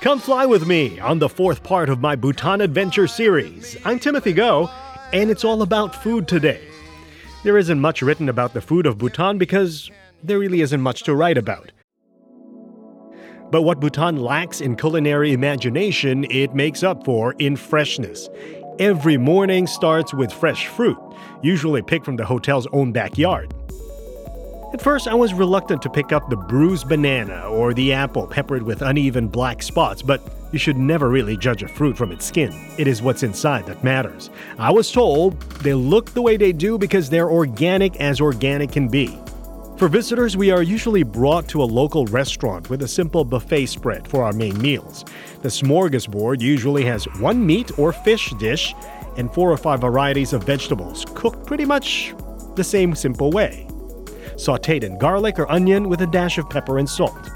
Come fly with me on the fourth part of my Bhutan Adventure series. I'm Timothy Go, and it's all about food today. There isn't much written about the food of Bhutan because there really isn't much to write about. But what Bhutan lacks in culinary imagination, it makes up for in freshness. Every morning starts with fresh fruit, usually picked from the hotel's own backyard. At first, I was reluctant to pick up the bruised banana or the apple peppered with uneven black spots, but you should never really judge a fruit from its skin. It is what's inside that matters. I was told they look the way they do because they're organic as organic can be. For visitors, we are usually brought to a local restaurant with a simple buffet spread for our main meals. The smorgasbord usually has one meat or fish dish and four or five varieties of vegetables, cooked pretty much the same simple way sauteed in garlic or onion with a dash of pepper and salt.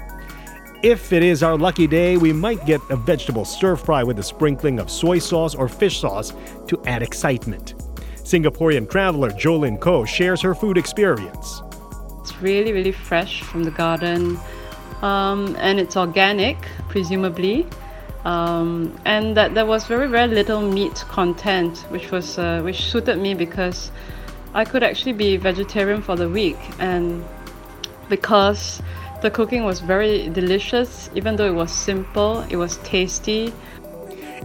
If it is our lucky day, we might get a vegetable stir fry with a sprinkling of soy sauce or fish sauce to add excitement. Singaporean traveler Jolin Ko shares her food experience. It's really, really fresh from the garden, um, and it's organic, presumably. Um, and that there was very, very little meat content, which was uh, which suited me because I could actually be vegetarian for the week, and because the cooking was very delicious, even though it was simple, it was tasty.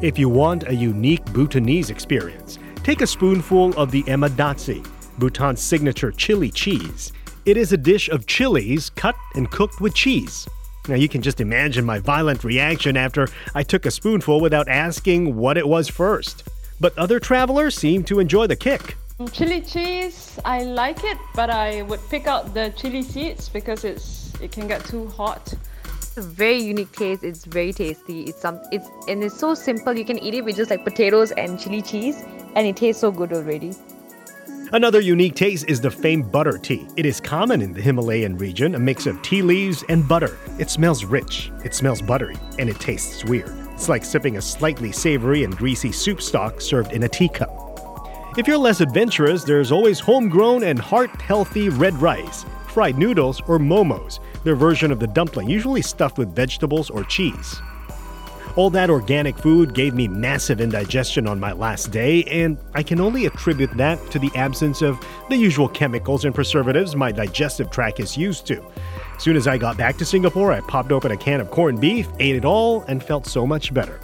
If you want a unique Bhutanese experience, take a spoonful of the ema datshi, Bhutan's signature chili cheese. It is a dish of chilies cut and cooked with cheese. Now, you can just imagine my violent reaction after I took a spoonful without asking what it was first. But other travelers seem to enjoy the kick. Mm, chili cheese, I like it, but I would pick out the chili seeds because it's it can get too hot. It's a very unique taste. It's very tasty. It's some it's and it's so simple. You can eat it with just like potatoes and chili cheese, and it tastes so good already. Another unique taste is the famed butter tea. It is common in the Himalayan region, a mix of tea leaves and butter. It smells rich, it smells buttery, and it tastes weird. It's like sipping a slightly savory and greasy soup stock served in a teacup. If you're less adventurous, there's always homegrown and heart healthy red rice, fried noodles, or momos, their version of the dumpling, usually stuffed with vegetables or cheese. All that organic food gave me massive indigestion on my last day, and I can only attribute that to the absence of the usual chemicals and preservatives my digestive tract is used to. As soon as I got back to Singapore, I popped open a can of corned beef, ate it all, and felt so much better.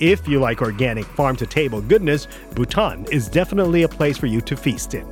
If you like organic farm to table goodness, Bhutan is definitely a place for you to feast in.